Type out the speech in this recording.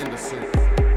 in the soup.